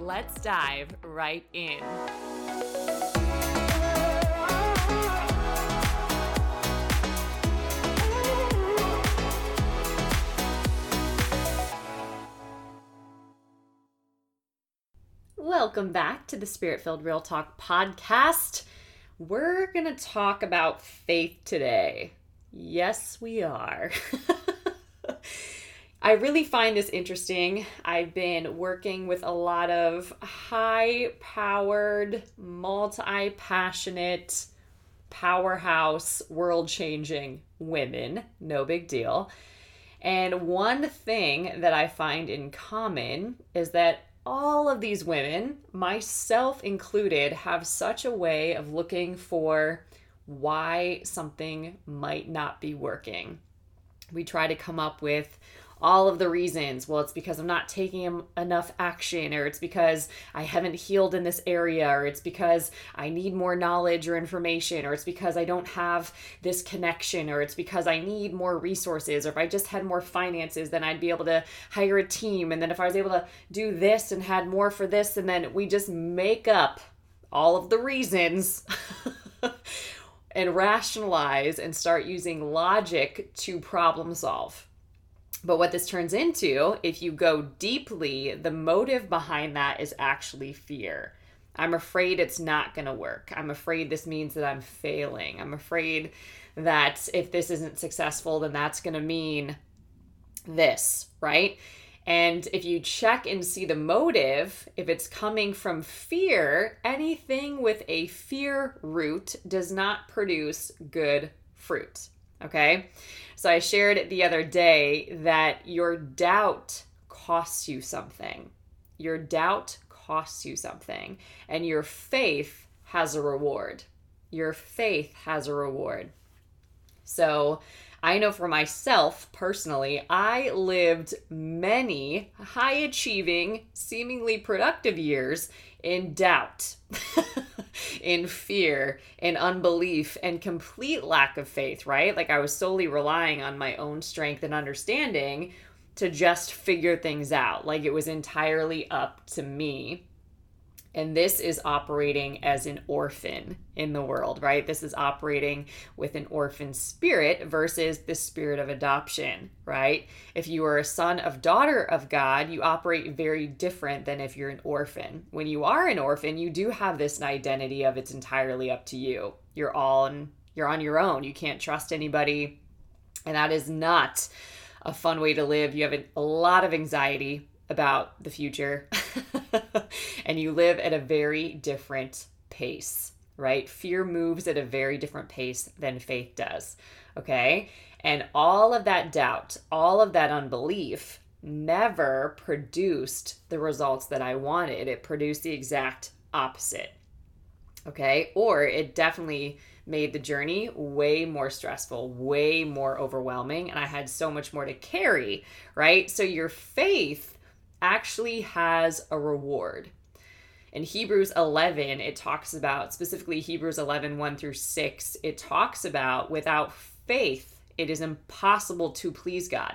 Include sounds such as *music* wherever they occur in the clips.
let's dive right in. Welcome back to the Spirit Filled Real Talk podcast. We're going to talk about faith today. Yes, we are. *laughs* I really find this interesting. I've been working with a lot of high powered, multi passionate, powerhouse, world changing women. No big deal. And one thing that I find in common is that all of these women, myself included, have such a way of looking for why something might not be working. We try to come up with all of the reasons. Well, it's because I'm not taking enough action, or it's because I haven't healed in this area, or it's because I need more knowledge or information, or it's because I don't have this connection, or it's because I need more resources, or if I just had more finances, then I'd be able to hire a team. And then if I was able to do this and had more for this, and then we just make up all of the reasons. *laughs* and rationalize and start using logic to problem solve. But what this turns into, if you go deeply, the motive behind that is actually fear. I'm afraid it's not going to work. I'm afraid this means that I'm failing. I'm afraid that if this isn't successful, then that's going to mean this, right? And if you check and see the motive, if it's coming from fear, anything with a fear root does not produce good fruit. Okay. So I shared the other day that your doubt costs you something. Your doubt costs you something, and your faith has a reward. Your faith has a reward. So I know for myself personally, I lived many high achieving, seemingly productive years in doubt, *laughs* in fear, in unbelief, and complete lack of faith, right? Like I was solely relying on my own strength and understanding to just figure things out. Like it was entirely up to me. And this is operating as an orphan in the world, right? This is operating with an orphan spirit versus the spirit of adoption, right? If you are a son of daughter of God, you operate very different than if you're an orphan. When you are an orphan, you do have this identity of it's entirely up to you. You're all on, you're on your own. You can't trust anybody. And that is not a fun way to live. You have a, a lot of anxiety about the future *laughs* *laughs* and you live at a very different pace, right? Fear moves at a very different pace than faith does, okay? And all of that doubt, all of that unbelief never produced the results that I wanted. It produced the exact opposite, okay? Or it definitely made the journey way more stressful, way more overwhelming, and I had so much more to carry, right? So your faith actually has a reward. In Hebrews 11, it talks about, specifically Hebrews 11, 1 through 6, it talks about without faith, it is impossible to please God.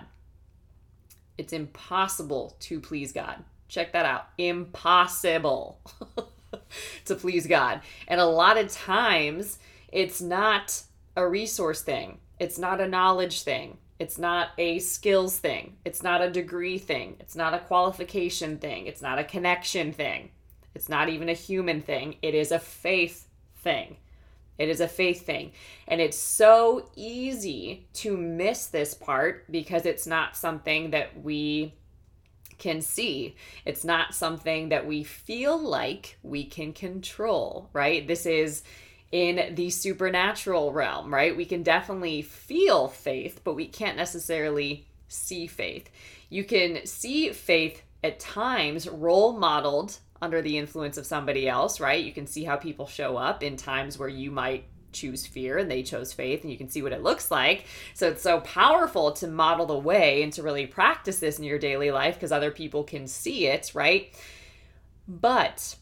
It's impossible to please God. Check that out. Impossible *laughs* to please God. And a lot of times, it's not a resource thing, it's not a knowledge thing, it's not a skills thing. It's not a degree thing. It's not a qualification thing. It's not a connection thing. It's not even a human thing. It is a faith thing. It is a faith thing. And it's so easy to miss this part because it's not something that we can see. It's not something that we feel like we can control, right? This is in the supernatural realm, right? We can definitely feel faith, but we can't necessarily see faith. You can see faith at times role modeled under the influence of somebody else, right? You can see how people show up in times where you might choose fear and they chose faith and you can see what it looks like. So it's so powerful to model the way and to really practice this in your daily life because other people can see it, right? But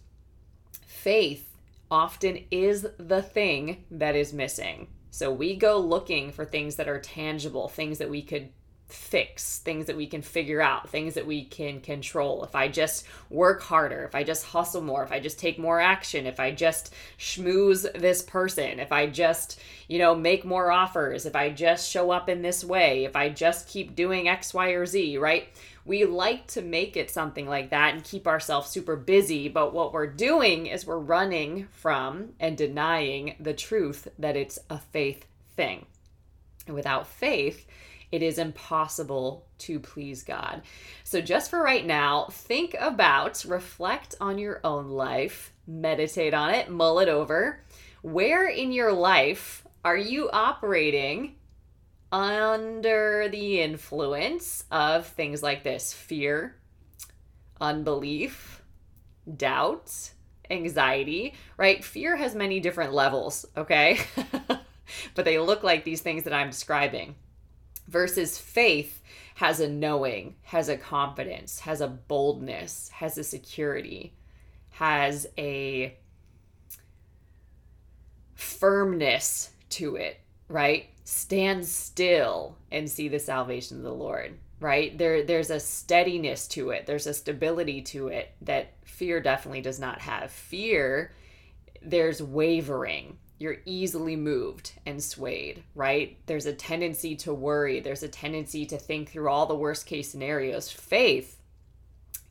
faith often is the thing that is missing. So we go looking for things that are tangible, things that we could fix, things that we can figure out, things that we can control. If I just work harder, if I just hustle more, if I just take more action, if I just schmooze this person, if I just, you know, make more offers, if I just show up in this way, if I just keep doing X, Y, or Z, right? We like to make it something like that and keep ourselves super busy, but what we're doing is we're running from and denying the truth that it's a faith thing. And without faith, it is impossible to please God. So, just for right now, think about, reflect on your own life, meditate on it, mull it over. Where in your life are you operating under the influence of things like this fear, unbelief, doubt, anxiety, right? Fear has many different levels, okay? *laughs* but they look like these things that I'm describing versus faith has a knowing, has a confidence, has a boldness, has a security, has a firmness to it, right? Stand still and see the salvation of the Lord, right? There there's a steadiness to it. There's a stability to it that fear definitely does not have. Fear there's wavering you're easily moved and swayed, right? There's a tendency to worry, there's a tendency to think through all the worst case scenarios. Faith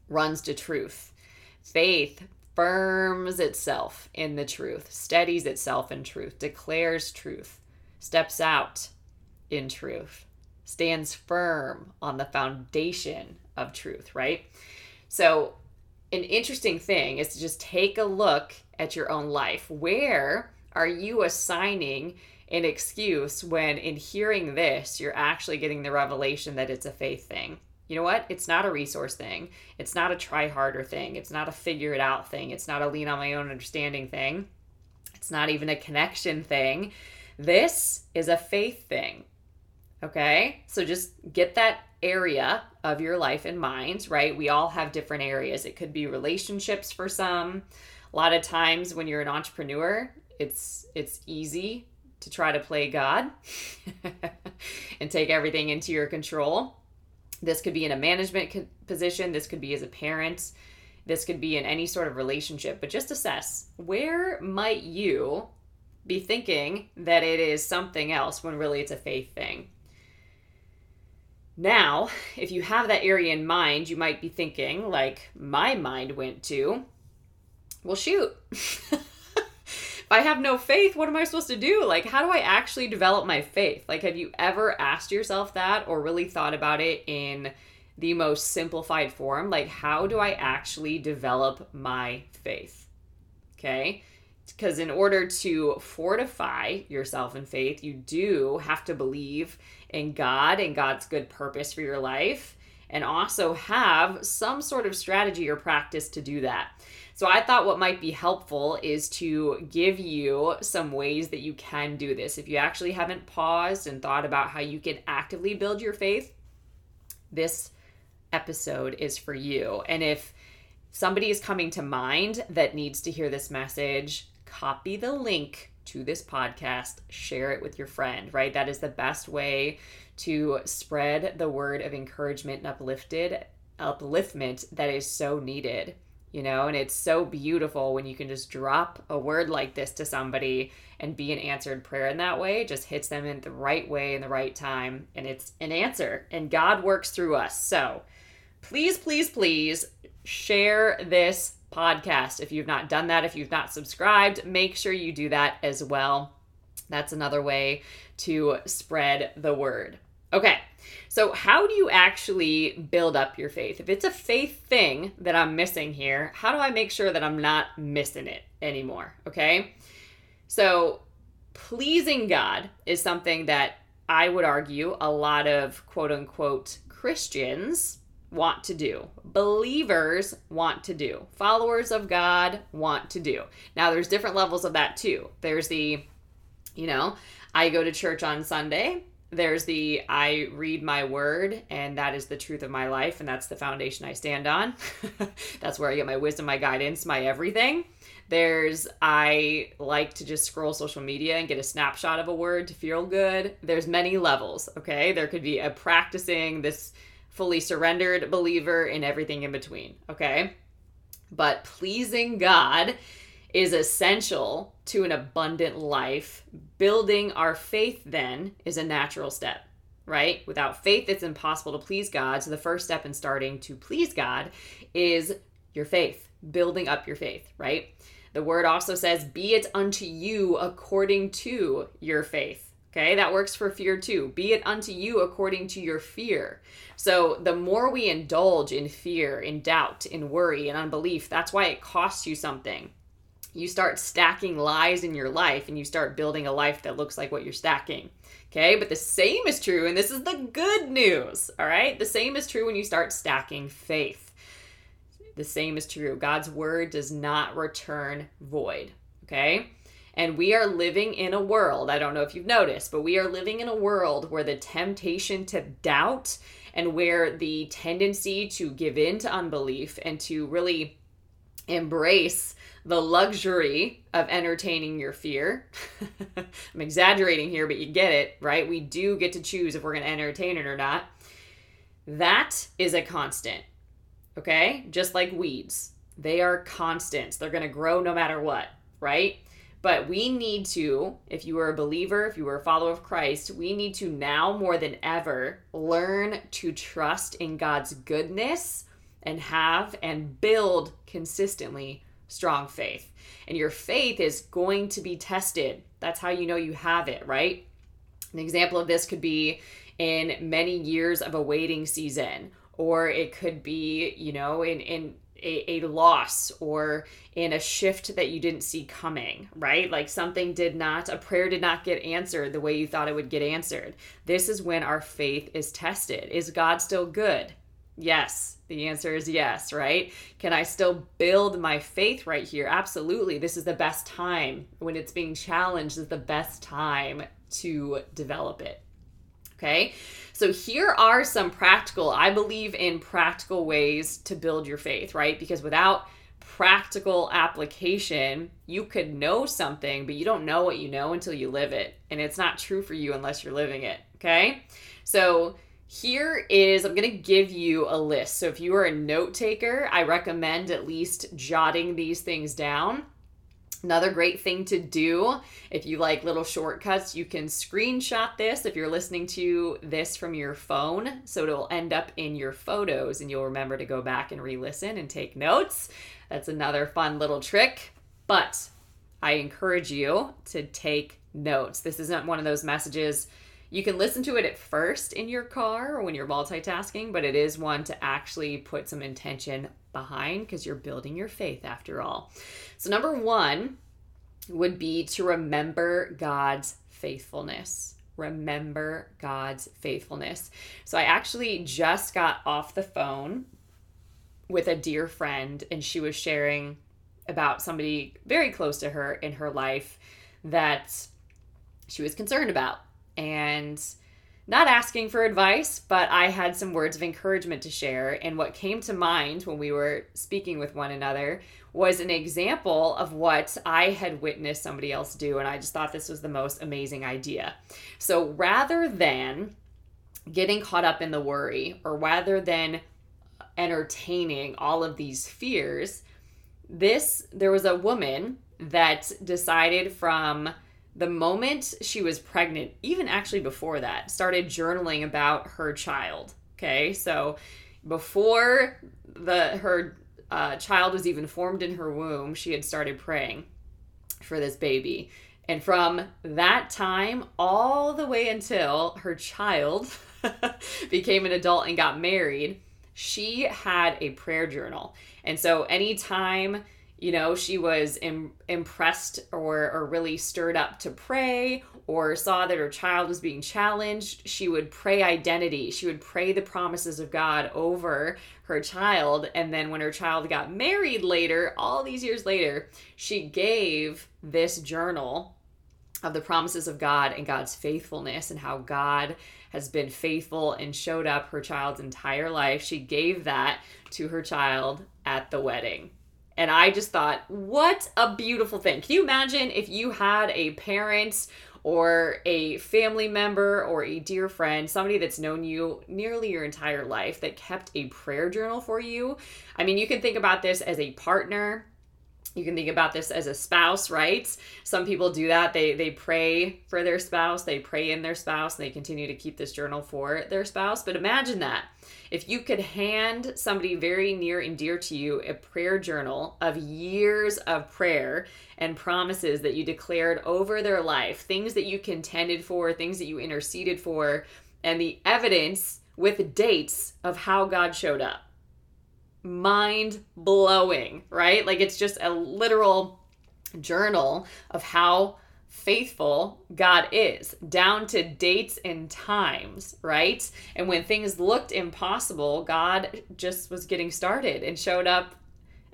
runs to truth. Faith firms itself in the truth, steadies itself in truth, declares truth, steps out in truth, stands firm on the foundation of truth, right? So, an interesting thing is to just take a look at your own life. Where are you assigning an excuse when in hearing this, you're actually getting the revelation that it's a faith thing? You know what? It's not a resource thing. It's not a try harder thing. It's not a figure it out thing. It's not a lean on my own understanding thing. It's not even a connection thing. This is a faith thing. Okay? So just get that area of your life in mind, right? We all have different areas. It could be relationships for some. A lot of times when you're an entrepreneur, it's it's easy to try to play God *laughs* and take everything into your control. This could be in a management position, this could be as a parent, this could be in any sort of relationship, but just assess where might you be thinking that it is something else when really it's a faith thing. Now, if you have that area in mind, you might be thinking, like my mind went to, well, shoot. *laughs* I have no faith, what am I supposed to do? Like, how do I actually develop my faith? Like, have you ever asked yourself that or really thought about it in the most simplified form? Like, how do I actually develop my faith? Okay. Because in order to fortify yourself in faith, you do have to believe in God and God's good purpose for your life, and also have some sort of strategy or practice to do that. So I thought what might be helpful is to give you some ways that you can do this. If you actually haven't paused and thought about how you can actively build your faith, this episode is for you. And if somebody is coming to mind that needs to hear this message, copy the link to this podcast, share it with your friend, right? That is the best way to spread the word of encouragement and uplifted upliftment that is so needed you know and it's so beautiful when you can just drop a word like this to somebody and be an answered prayer in that way. It just hits them in the right way in the right time and it's an answer and god works through us. So please please please share this podcast. If you've not done that if you've not subscribed make sure you do that as well. That's another way to spread the word okay so, how do you actually build up your faith? If it's a faith thing that I'm missing here, how do I make sure that I'm not missing it anymore? Okay. So, pleasing God is something that I would argue a lot of quote unquote Christians want to do. Believers want to do. Followers of God want to do. Now, there's different levels of that too. There's the, you know, I go to church on Sunday. There's the I read my word, and that is the truth of my life, and that's the foundation I stand on. *laughs* that's where I get my wisdom, my guidance, my everything. There's I like to just scroll social media and get a snapshot of a word to feel good. There's many levels, okay? There could be a practicing this fully surrendered believer in everything in between, okay? But pleasing God is essential to an abundant life. Building our faith then is a natural step, right? Without faith, it's impossible to please God. So the first step in starting to please God is your faith, building up your faith, right? The word also says, Be it unto you according to your faith. Okay, that works for fear too. Be it unto you according to your fear. So, the more we indulge in fear, in doubt, in worry, and unbelief, that's why it costs you something. You start stacking lies in your life and you start building a life that looks like what you're stacking. Okay, but the same is true, and this is the good news. All right, the same is true when you start stacking faith the same is true. God's word does not return void. Okay? And we are living in a world, I don't know if you've noticed, but we are living in a world where the temptation to doubt and where the tendency to give in to unbelief and to really embrace the luxury of entertaining your fear. *laughs* I'm exaggerating here, but you get it, right? We do get to choose if we're going to entertain it or not. That is a constant okay? Just like weeds. They are constants. They're going to grow no matter what, right? But we need to, if you are a believer, if you are a follower of Christ, we need to now more than ever learn to trust in God's goodness and have and build consistently strong faith. And your faith is going to be tested. That's how you know you have it, right? An example of this could be in many years of a waiting season or it could be you know in in a, a, loss or in a shift that you didn't see coming, right? Like something did not, a prayer did not get answered the way you thought it would get answered. This is when our faith is tested. Is God still good? Yes. The answer is yes, right? Can I still build my faith right here? Absolutely. This is the best time. When it's being challenged, is the best time to develop it. Okay. So here are some practical, I believe in practical ways to build your faith, right? Because without practical application, you could know something, but you don't know what you know until you live it. And it's not true for you unless you're living it. Okay. So here is, I'm going to give you a list. So if you are a note taker, I recommend at least jotting these things down. Another great thing to do if you like little shortcuts, you can screenshot this if you're listening to this from your phone. So it'll end up in your photos and you'll remember to go back and re listen and take notes. That's another fun little trick. But I encourage you to take notes. This isn't one of those messages. You can listen to it at first in your car or when you're multitasking, but it is one to actually put some intention behind because you're building your faith after all. So, number one would be to remember God's faithfulness. Remember God's faithfulness. So, I actually just got off the phone with a dear friend, and she was sharing about somebody very close to her in her life that she was concerned about. And not asking for advice, but I had some words of encouragement to share. And what came to mind when we were speaking with one another was an example of what I had witnessed somebody else do. And I just thought this was the most amazing idea. So rather than getting caught up in the worry, or rather than entertaining all of these fears, this, there was a woman that decided from the moment she was pregnant, even actually before that, started journaling about her child. Okay, so before the her uh, child was even formed in her womb, she had started praying for this baby. And from that time all the way until her child *laughs* became an adult and got married, she had a prayer journal. And so anytime you know, she was Im- impressed or, or really stirred up to pray or saw that her child was being challenged, she would pray identity. She would pray the promises of God over her child. And then when her child got married later, all these years later, she gave this journal of the promises of God and God's faithfulness and how God has been faithful and showed up her child's entire life. She gave that to her child at the wedding. And I just thought, what a beautiful thing. Can you imagine if you had a parent or a family member or a dear friend, somebody that's known you nearly your entire life that kept a prayer journal for you? I mean, you can think about this as a partner you can think about this as a spouse right? Some people do that. They they pray for their spouse. They pray in their spouse. And they continue to keep this journal for their spouse. But imagine that. If you could hand somebody very near and dear to you a prayer journal of years of prayer and promises that you declared over their life things that you contended for things that you interceded for and the evidence with dates of how god showed up mind blowing, right? Like it's just a literal journal of how faithful God is, down to dates and times, right? And when things looked impossible, God just was getting started and showed up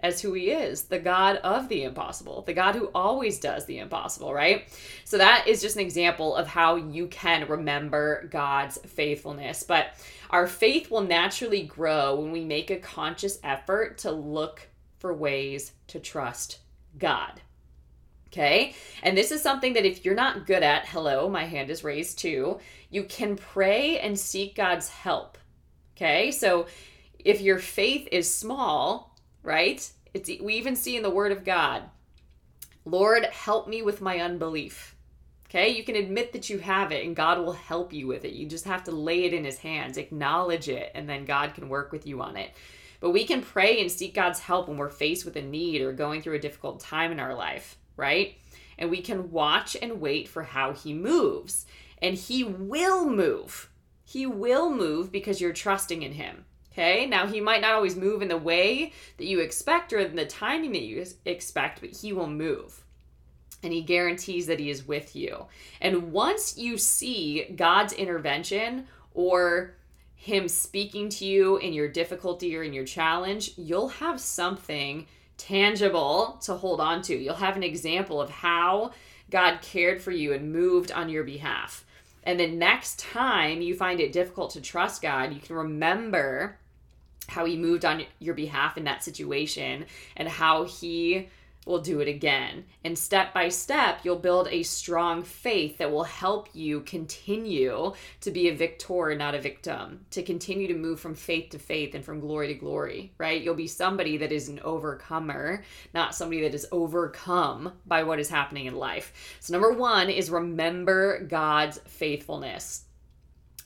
as who he is, the God of the impossible, the God who always does the impossible, right? So that is just an example of how you can remember God's faithfulness. But our faith will naturally grow when we make a conscious effort to look for ways to trust God. Okay. And this is something that if you're not good at, hello, my hand is raised too, you can pray and seek God's help. Okay. So if your faith is small, right? It's we even see in the word of God, Lord, help me with my unbelief. Okay, you can admit that you have it and God will help you with it. You just have to lay it in His hands, acknowledge it, and then God can work with you on it. But we can pray and seek God's help when we're faced with a need or going through a difficult time in our life, right? And we can watch and wait for how He moves. And He will move. He will move because you're trusting in Him. Okay, now he might not always move in the way that you expect or in the timing that you expect, but he will move. And he guarantees that he is with you. And once you see God's intervention or him speaking to you in your difficulty or in your challenge, you'll have something tangible to hold on to. You'll have an example of how God cared for you and moved on your behalf. And the next time you find it difficult to trust God, you can remember how he moved on your behalf in that situation and how he will do it again. And step by step, you'll build a strong faith that will help you continue to be a victor, not a victim, to continue to move from faith to faith and from glory to glory, right? You'll be somebody that is an overcomer, not somebody that is overcome by what is happening in life. So, number one is remember God's faithfulness.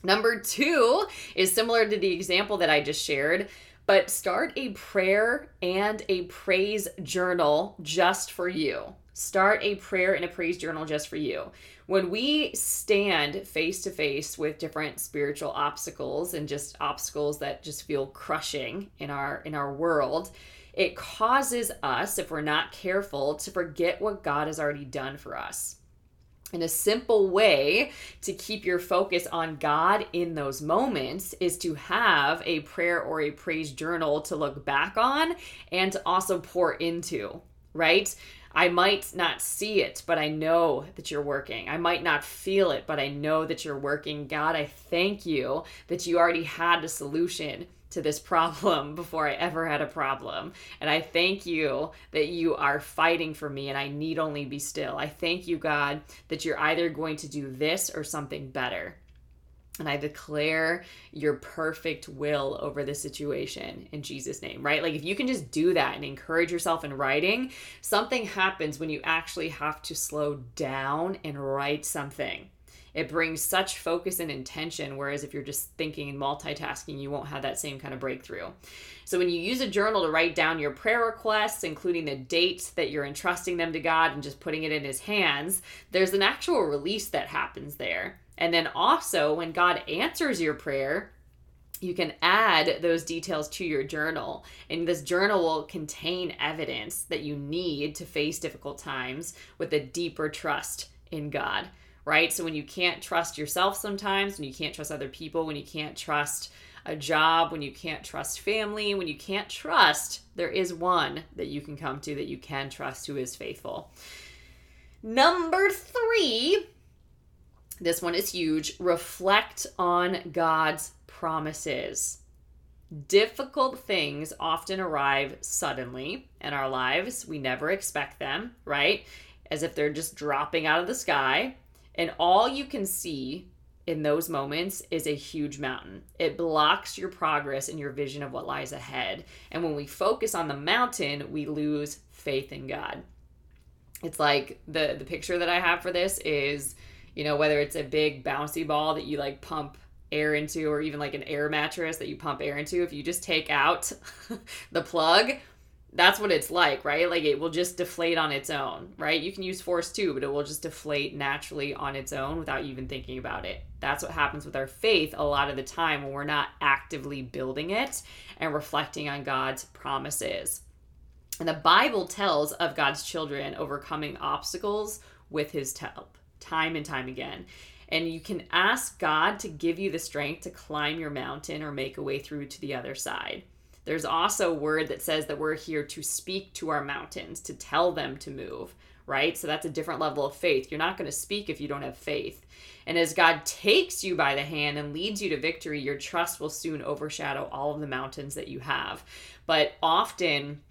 Number two is similar to the example that I just shared, but start a prayer and a praise journal just for you. Start a prayer and a praise journal just for you. When we stand face to face with different spiritual obstacles and just obstacles that just feel crushing in our in our world, it causes us if we're not careful to forget what God has already done for us. And a simple way to keep your focus on God in those moments is to have a prayer or a praise journal to look back on and to also pour into, right? I might not see it, but I know that you're working. I might not feel it, but I know that you're working. God, I thank you that you already had a solution to this problem *laughs* before I ever had a problem. And I thank you that you are fighting for me and I need only be still. I thank you, God, that you're either going to do this or something better. And I declare your perfect will over the situation in Jesus' name, right? Like if you can just do that and encourage yourself in writing, something happens when you actually have to slow down and write something it brings such focus and intention whereas if you're just thinking and multitasking you won't have that same kind of breakthrough. So when you use a journal to write down your prayer requests including the dates that you're entrusting them to god and just putting it in his hands there's an actual release that happens there. And then also when god answers your prayer you can add those details to your journal. And this journal will contain evidence that you need to face difficult times with a deeper trust in God, right? So when you can't trust yourself sometimes, when you can't trust other people, when you can't trust a job, when you can't trust family, when you can't trust, there is one that you can come to that you can trust who is faithful. Number three, this one is huge. Reflect on God's promises. Difficult things often arrive suddenly in our lives. We never expect them, right? As if they're just dropping out of the sky. And all you can see in those moments is a huge mountain. It blocks your progress and your vision of what lies ahead. And when we focus on the mountain, we lose faith in God. It's like the the picture that I have for this is, you know, whether it's a big bouncy ball that you like pump air into or even like an air mattress that you pump air into if you just take out *laughs* the plug that's what it's like right? Like it will just deflate on its own right? You can use force too but it will just deflate naturally on its own without even thinking about it. That's what happens with our faith a lot of the time when we're not actively building it and reflecting on god's promises. And the bible tells of god's children overcoming obstacles with his help time and time again. And you can ask God to give you the strength to climb your mountain or make a way through to the other side. There's also a word that says that we're here to speak to our mountains, to tell them to move, right? So that's a different level of faith. You're not going to speak if you don't have faith. And as God takes you by the hand and leads you to victory, your trust will soon overshadow all of the mountains that you have. But often,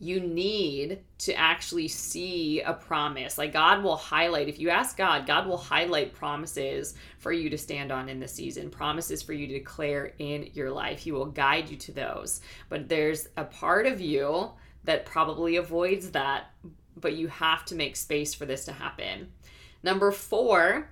you need to actually see a promise. Like God will highlight, if you ask God, God will highlight promises for you to stand on in the season, promises for you to declare in your life. He will guide you to those. But there's a part of you that probably avoids that, but you have to make space for this to happen. Number four,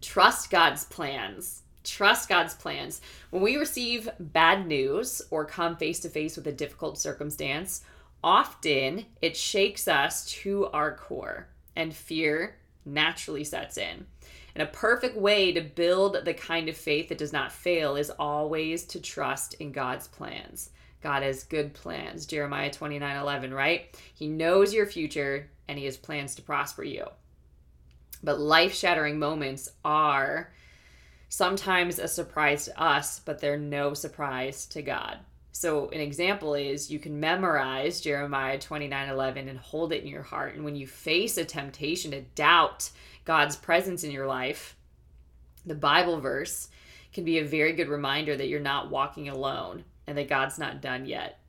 trust God's plans. Trust God's plans. When we receive bad news or come face to face with a difficult circumstance, often it shakes us to our core and fear naturally sets in. And a perfect way to build the kind of faith that does not fail is always to trust in God's plans. God has good plans. Jeremiah 29 11, right? He knows your future and he has plans to prosper you. But life shattering moments are sometimes a surprise to us, but they're no surprise to God. So an example is you can memorize Jeremiah 29 11 and hold it in your heart. And when you face a temptation to doubt God's presence in your life, the Bible verse can be a very good reminder that you're not walking alone and that God's not done yet,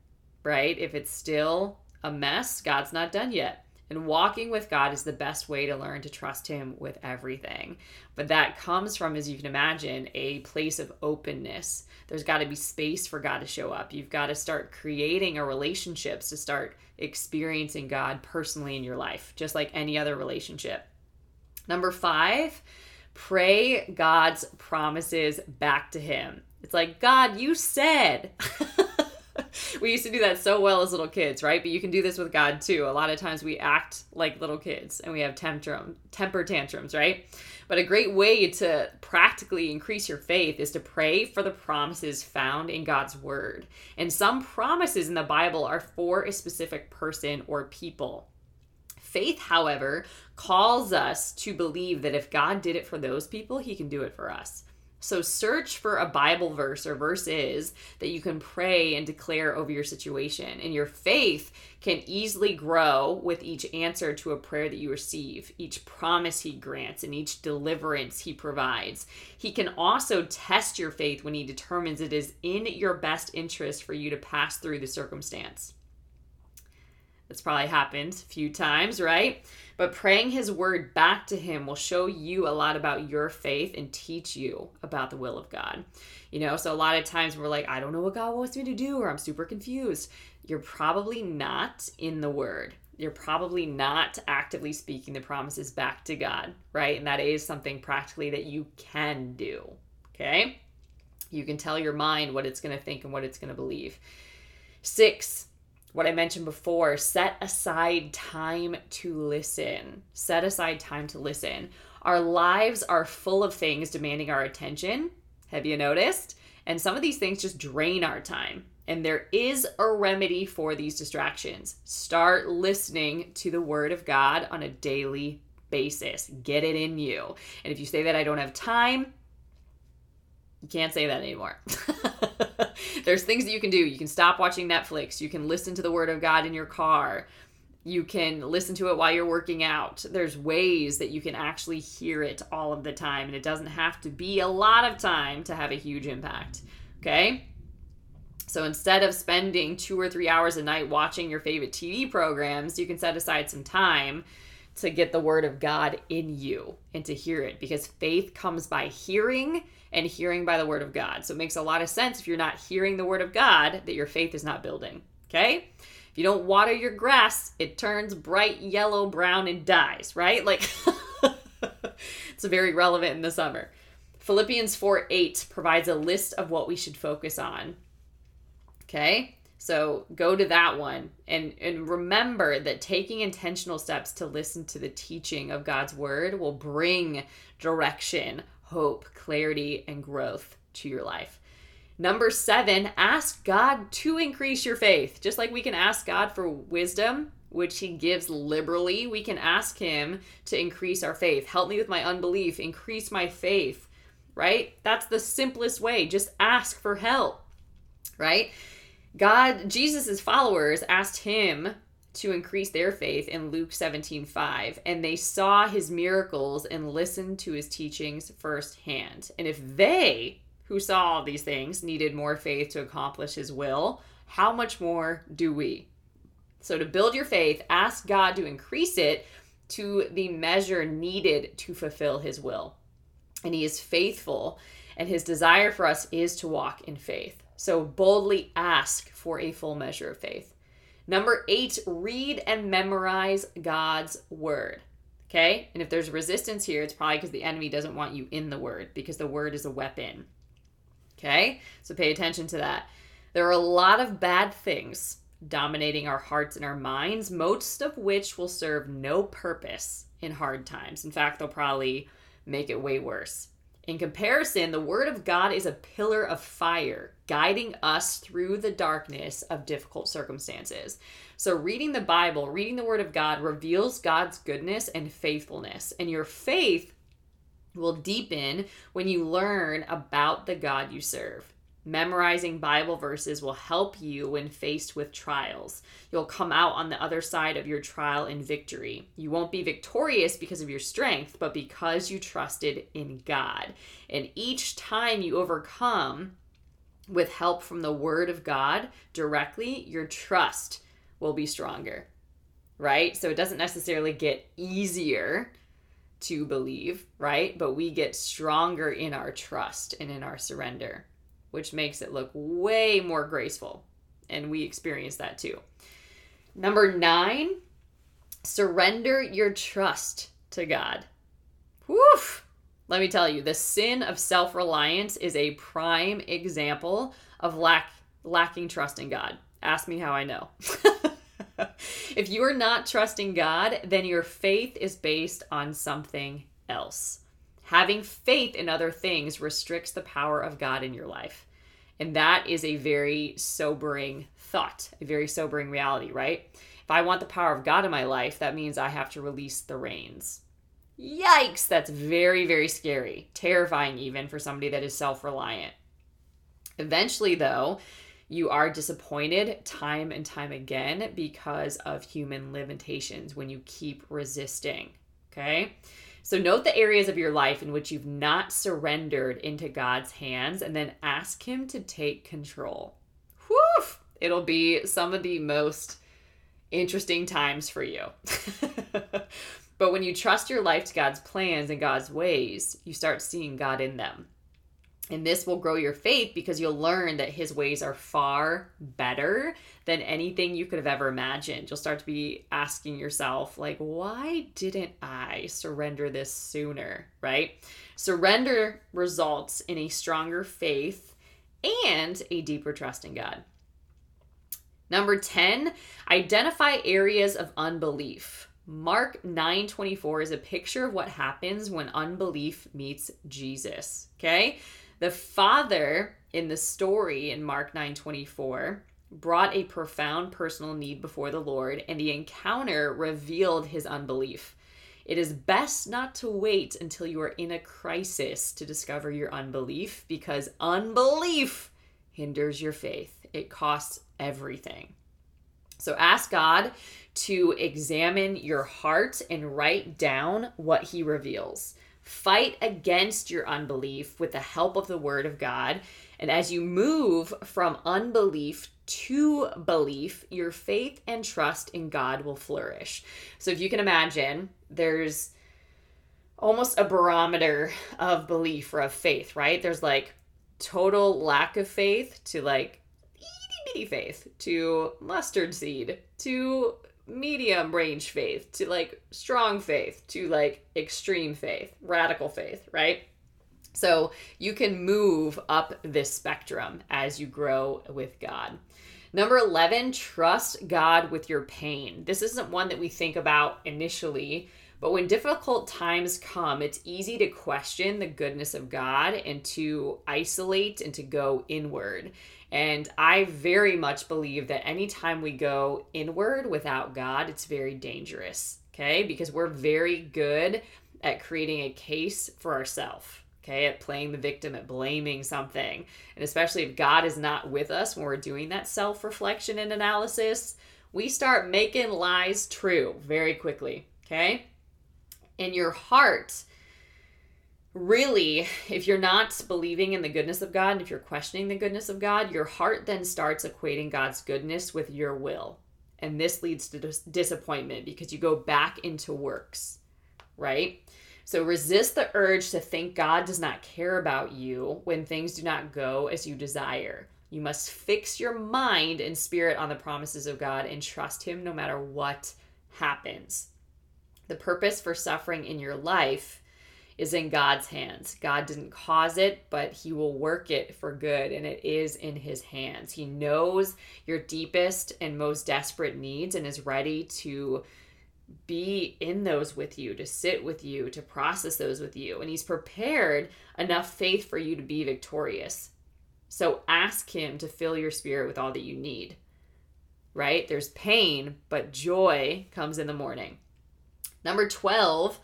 right? If it's still a mess, God's not done yet. And walking with God is the best way to learn to trust Him with everything. But that comes from, as you can imagine, a place of openness. There's got to be space for God to show up. You've got to start creating a relationships to start experiencing God personally in your life, just like any other relationship. Number five, pray God's promises back to Him. It's like, God, you said. *laughs* *laughs* we used to do that so well as little kids, right? But you can do this with God too. A lot of times we act like little kids and we have tantrum, temper tantrums, right? But a great way to practically increase your faith is to pray for the promises found in God's word. And some promises in the Bible are for a specific person or people. Faith, however, calls us to believe that if God did it for those people, he can do it for us. So search for a Bible verse or verses that you can pray and declare over your situation. And your faith can easily grow with each answer to a prayer that you receive, each promise he grants, and each deliverance he provides. He can also test your faith when he determines it is in your best interest for you to pass through the circumstance. That's probably happened a few times, right? But praying his word back to him will show you a lot about your faith and teach you about the will of God. You know, so a lot of times we're like, I don't know what God wants me to do, or I'm super confused. You're probably not in the word. You're probably not actively speaking the promises back to God, right? And that is something practically that you can do, okay? You can tell your mind what it's going to think and what it's going to believe. Six, what I mentioned before, set aside time to listen. Set aside time to listen. Our lives are full of things demanding our attention. Have you noticed? And some of these things just drain our time. And there is a remedy for these distractions. Start listening to the Word of God on a daily basis. Get it in you. And if you say that I don't have time, you can't say that anymore. *laughs* There's things that you can do. You can stop watching Netflix. You can listen to the Word of God in your car. You can listen to it while you're working out. There's ways that you can actually hear it all of the time, and it doesn't have to be a lot of time to have a huge impact. Okay? So instead of spending two or three hours a night watching your favorite TV programs, you can set aside some time to get the word of God in you and to hear it because faith comes by hearing and hearing by the word of God. So it makes a lot of sense if you're not hearing the word of God that your faith is not building. Okay? If you don't water your grass, it turns bright yellow, brown, and dies, right? Like, *laughs* it's very relevant in the summer. Philippians 4 8 provides a list of what we should focus on Okay? So go to that one and, and remember that taking intentional steps to listen to the teaching of God's word will bring direction, hope, clarity, and growth to your life. Number seven, ask God to increase your faith. Just like we can ask God for wisdom, which He gives liberally, we can ask Him to increase our faith. Help me with my unbelief, increase my faith, right? That's the simplest way. Just ask for help, right? God, Jesus' followers asked him to increase their faith in Luke 17 5, and they saw his miracles and listened to his teachings firsthand. And if they, who saw all these things, needed more faith to accomplish his will, how much more do we? So, to build your faith, ask God to increase it to the measure needed to fulfill his will. And he is faithful, and his desire for us is to walk in faith. So boldly ask for a full measure of faith. Number eight, read and memorize God's word. Okay? And if there's resistance here, it's probably because the enemy doesn't want you in the word because the word is a weapon. Okay? So pay attention to that. There are a lot of bad things dominating our hearts and our minds, most of which will serve no purpose in hard times. In fact, they'll probably make it way worse. In comparison, the Word of God is a pillar of fire, guiding us through the darkness of difficult circumstances. So, reading the Bible, reading the Word of God, reveals God's goodness and faithfulness. And your faith will deepen when you learn about the God you serve. Memorizing Bible verses will help you when faced with trials. You'll come out on the other side of your trial in victory. You won't be victorious because of your strength, but because you trusted in God. And each time you overcome with help from the Word of God directly, your trust will be stronger, right? So it doesn't necessarily get easier to believe, right? But we get stronger in our trust and in our surrender which makes it look way more graceful. And we experience that too. Number nine, surrender your trust to God. Woof! Let me tell you, the sin of self reliance is a prime example of lack, lacking trust in God. Ask me how I know. *laughs* if you are not trusting God, then your faith is based on something else. Having faith in other things restricts the power of God in your life. And that is a very sobering thought, a very sobering reality, right? If I want the power of God in my life, that means I have to release the reins. Yikes, that's very, very scary, terrifying even for somebody that is self reliant. Eventually, though, you are disappointed time and time again because of human limitations when you keep resisting. Okay? So note the areas of your life in which you've not surrendered into God's hands and then ask Him to take control. Whew! It'll be some of the most interesting times for you. *laughs* but when you trust your life to God's plans and God's ways, you start seeing God in them. And this will grow your faith because you'll learn that his ways are far better than anything you could have ever imagined. You'll start to be asking yourself, like, why didn't I surrender this sooner? Right? Surrender results in a stronger faith and a deeper trust in God. Number 10, identify areas of unbelief. Mark 9:24 is a picture of what happens when unbelief meets Jesus, okay? The Father in the story in Mark 9:24 brought a profound personal need before the Lord, and the encounter revealed his unbelief. It is best not to wait until you are in a crisis to discover your unbelief because unbelief hinders your faith. It costs everything. So ask God to examine your heart and write down what he reveals. Fight against your unbelief with the help of the word of God. And as you move from unbelief to belief, your faith and trust in God will flourish. So if you can imagine, there's almost a barometer of belief or of faith, right? There's like total lack of faith to like itty bitty faith to mustard seed to medium range faith to like strong faith to like extreme faith, radical faith, right? So you can move up this spectrum as you grow with God. Number 11, trust God with your pain. This isn't one that we think about initially, but when difficult times come, it's easy to question the goodness of God and to isolate and to go inward. And I very much believe that anytime we go inward without God, it's very dangerous, okay? Because we're very good at creating a case for ourselves okay, at playing the victim, at blaming something. And especially if God is not with us when we're doing that self reflection and analysis, we start making lies true very quickly, okay? In your heart, really, if you're not believing in the goodness of God, and if you're questioning the goodness of God, your heart then starts equating God's goodness with your will. And this leads to dis- disappointment because you go back into works, right? So resist the urge to think God does not care about you when things do not go as you desire. You must fix your mind and spirit on the promises of God and trust Him no matter what happens. The purpose for suffering in your life is in God's hands. God didn't cause it, but He will work it for good, and it is in His hands. He knows your deepest and most desperate needs and is ready to be in those with you, to sit with you, to process those with you. And He's prepared enough faith for you to be victorious. So ask Him to fill your spirit with all that you need. Right? There's pain, but joy comes in the morning. Number 12,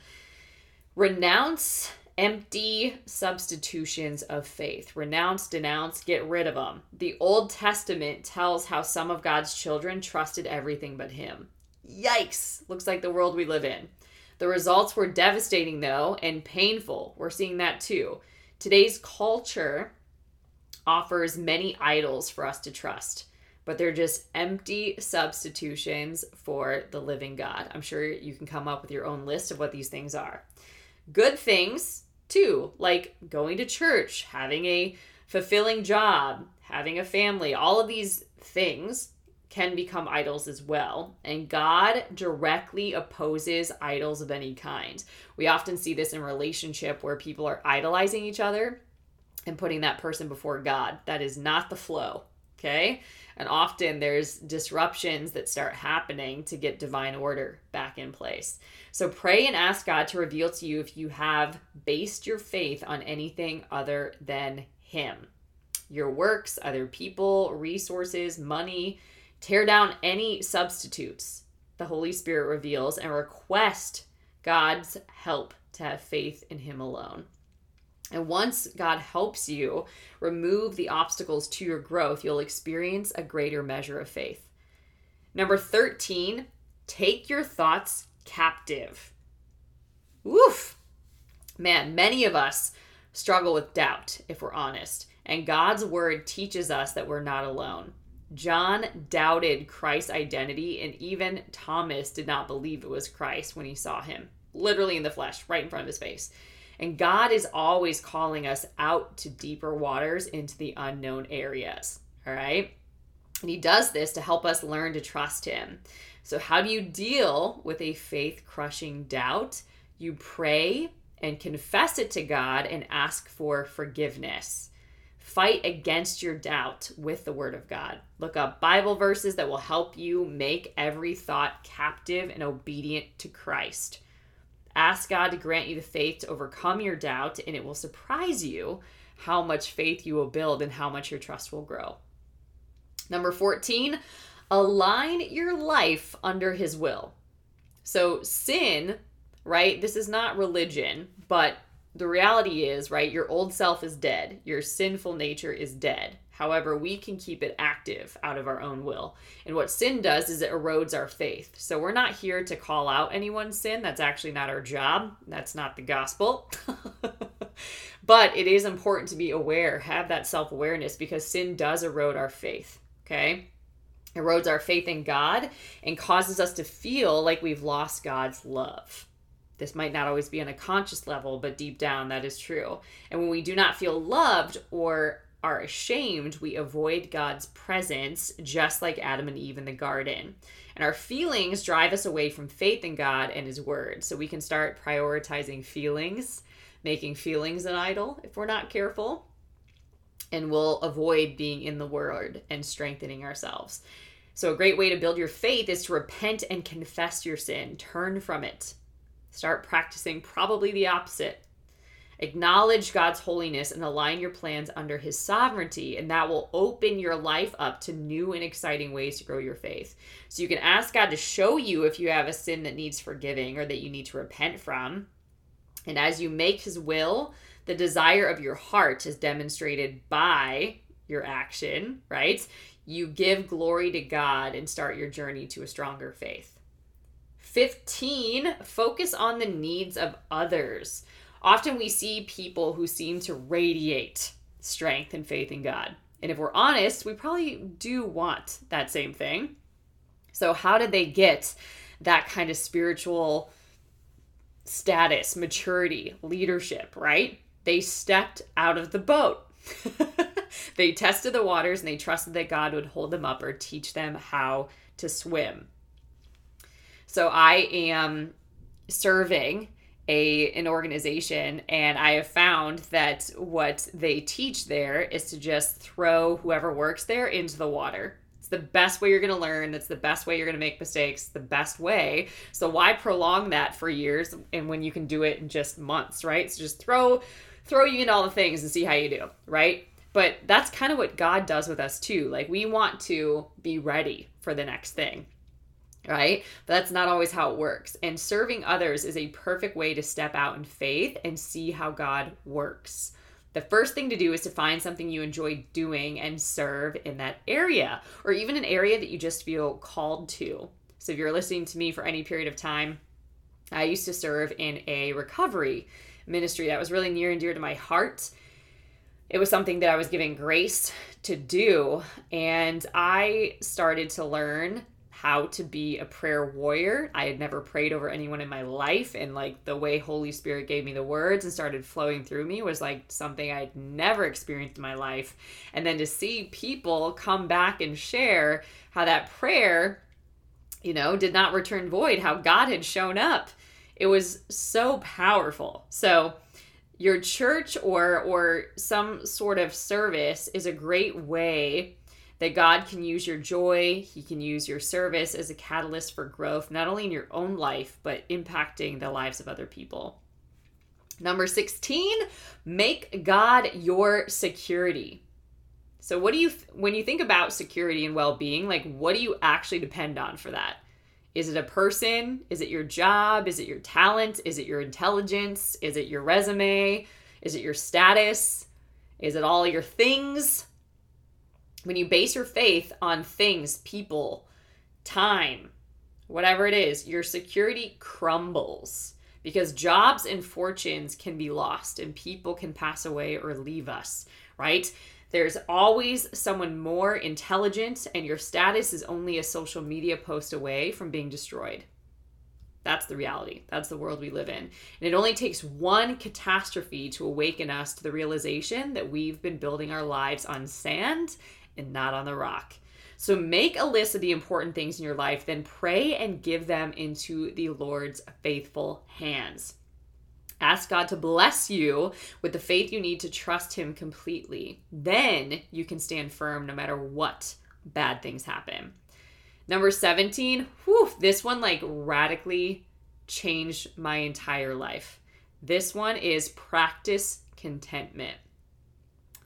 renounce empty substitutions of faith. Renounce, denounce, get rid of them. The Old Testament tells how some of God's children trusted everything but Him. Yikes! Looks like the world we live in. The results were devastating, though, and painful. We're seeing that too. Today's culture offers many idols for us to trust, but they're just empty substitutions for the living God. I'm sure you can come up with your own list of what these things are. Good things, too, like going to church, having a fulfilling job, having a family, all of these things can become idols as well. And God directly opposes idols of any kind. We often see this in relationship where people are idolizing each other and putting that person before God. That is not the flow. Okay? And often there's disruptions that start happening to get divine order back in place. So pray and ask God to reveal to you if you have based your faith on anything other than Him. Your works, other people, resources, money, Tear down any substitutes the Holy Spirit reveals and request God's help to have faith in Him alone. And once God helps you remove the obstacles to your growth, you'll experience a greater measure of faith. Number 13, take your thoughts captive. Woof! Man, many of us struggle with doubt, if we're honest. And God's word teaches us that we're not alone. John doubted Christ's identity, and even Thomas did not believe it was Christ when he saw him, literally in the flesh, right in front of his face. And God is always calling us out to deeper waters into the unknown areas. All right. And he does this to help us learn to trust him. So, how do you deal with a faith crushing doubt? You pray and confess it to God and ask for forgiveness. Fight against your doubt with the Word of God. Look up Bible verses that will help you make every thought captive and obedient to Christ. Ask God to grant you the faith to overcome your doubt, and it will surprise you how much faith you will build and how much your trust will grow. Number 14, align your life under his will. So, sin, right? This is not religion, but the reality is, right? Your old self is dead, your sinful nature is dead. However, we can keep it active out of our own will. And what sin does is it erodes our faith. So we're not here to call out anyone's sin. That's actually not our job. That's not the gospel. *laughs* but it is important to be aware, have that self awareness because sin does erode our faith. Okay? Erodes our faith in God and causes us to feel like we've lost God's love. This might not always be on a conscious level, but deep down that is true. And when we do not feel loved or are ashamed, we avoid God's presence, just like Adam and Eve in the garden. And our feelings drive us away from faith in God and His Word. So we can start prioritizing feelings, making feelings an idol if we're not careful. And we'll avoid being in the Word and strengthening ourselves. So, a great way to build your faith is to repent and confess your sin, turn from it. Start practicing probably the opposite Acknowledge God's holiness and align your plans under His sovereignty, and that will open your life up to new and exciting ways to grow your faith. So you can ask God to show you if you have a sin that needs forgiving or that you need to repent from. And as you make His will, the desire of your heart is demonstrated by your action, right? You give glory to God and start your journey to a stronger faith. 15, focus on the needs of others. Often we see people who seem to radiate strength and faith in God. And if we're honest, we probably do want that same thing. So, how did they get that kind of spiritual status, maturity, leadership, right? They stepped out of the boat. *laughs* they tested the waters and they trusted that God would hold them up or teach them how to swim. So, I am serving a an organization and i have found that what they teach there is to just throw whoever works there into the water. It's the best way you're going to learn. That's the best way you're going to make mistakes. The best way. So why prolong that for years and when you can do it in just months right? So just throw throw you in all the things and see how you do right? But that's kind of what god does with us too. Like we want to be ready for the next thing right? But that's not always how it works. And serving others is a perfect way to step out in faith and see how God works. The first thing to do is to find something you enjoy doing and serve in that area, or even an area that you just feel called to. So, if you're listening to me for any period of time, I used to serve in a recovery ministry that was really near and dear to my heart. It was something that I was given grace to do, and I started to learn how to be a prayer warrior. I had never prayed over anyone in my life, and like the way Holy Spirit gave me the words and started flowing through me was like something I'd never experienced in my life. And then to see people come back and share how that prayer, you know, did not return void, how God had shown up. It was so powerful. So, your church or or some sort of service is a great way that God can use your joy, He can use your service as a catalyst for growth, not only in your own life, but impacting the lives of other people. Number 16, make God your security. So, what do you, when you think about security and well being, like what do you actually depend on for that? Is it a person? Is it your job? Is it your talent? Is it your intelligence? Is it your resume? Is it your status? Is it all your things? When you base your faith on things, people, time, whatever it is, your security crumbles because jobs and fortunes can be lost and people can pass away or leave us, right? There's always someone more intelligent, and your status is only a social media post away from being destroyed. That's the reality. That's the world we live in. And it only takes one catastrophe to awaken us to the realization that we've been building our lives on sand and not on the rock. So make a list of the important things in your life, then pray and give them into the Lord's faithful hands. Ask God to bless you with the faith you need to trust Him completely. Then you can stand firm no matter what bad things happen. Number 17, whew, this one like radically changed my entire life. This one is practice contentment.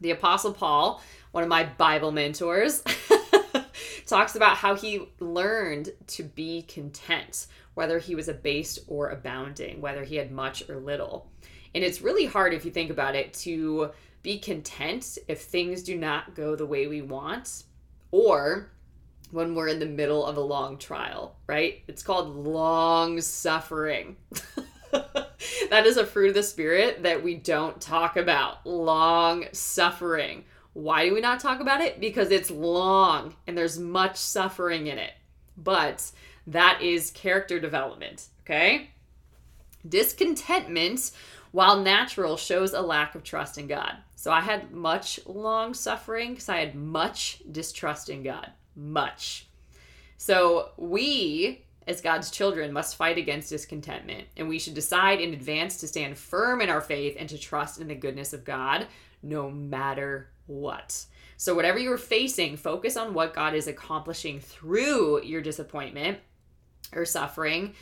The Apostle Paul, one of my Bible mentors, *laughs* talks about how he learned to be content, whether he was abased or abounding, whether he had much or little. And it's really hard if you think about it to be content if things do not go the way we want or when we're in the middle of a long trial, right? It's called long suffering. *laughs* that is a fruit of the spirit that we don't talk about. Long suffering. Why do we not talk about it? Because it's long and there's much suffering in it. But that is character development, okay? Discontentment, while natural, shows a lack of trust in God. So I had much long suffering because I had much distrust in God. Much. So we as God's children, must fight against discontentment, and we should decide in advance to stand firm in our faith and to trust in the goodness of God no matter what. So, whatever you're facing, focus on what God is accomplishing through your disappointment or suffering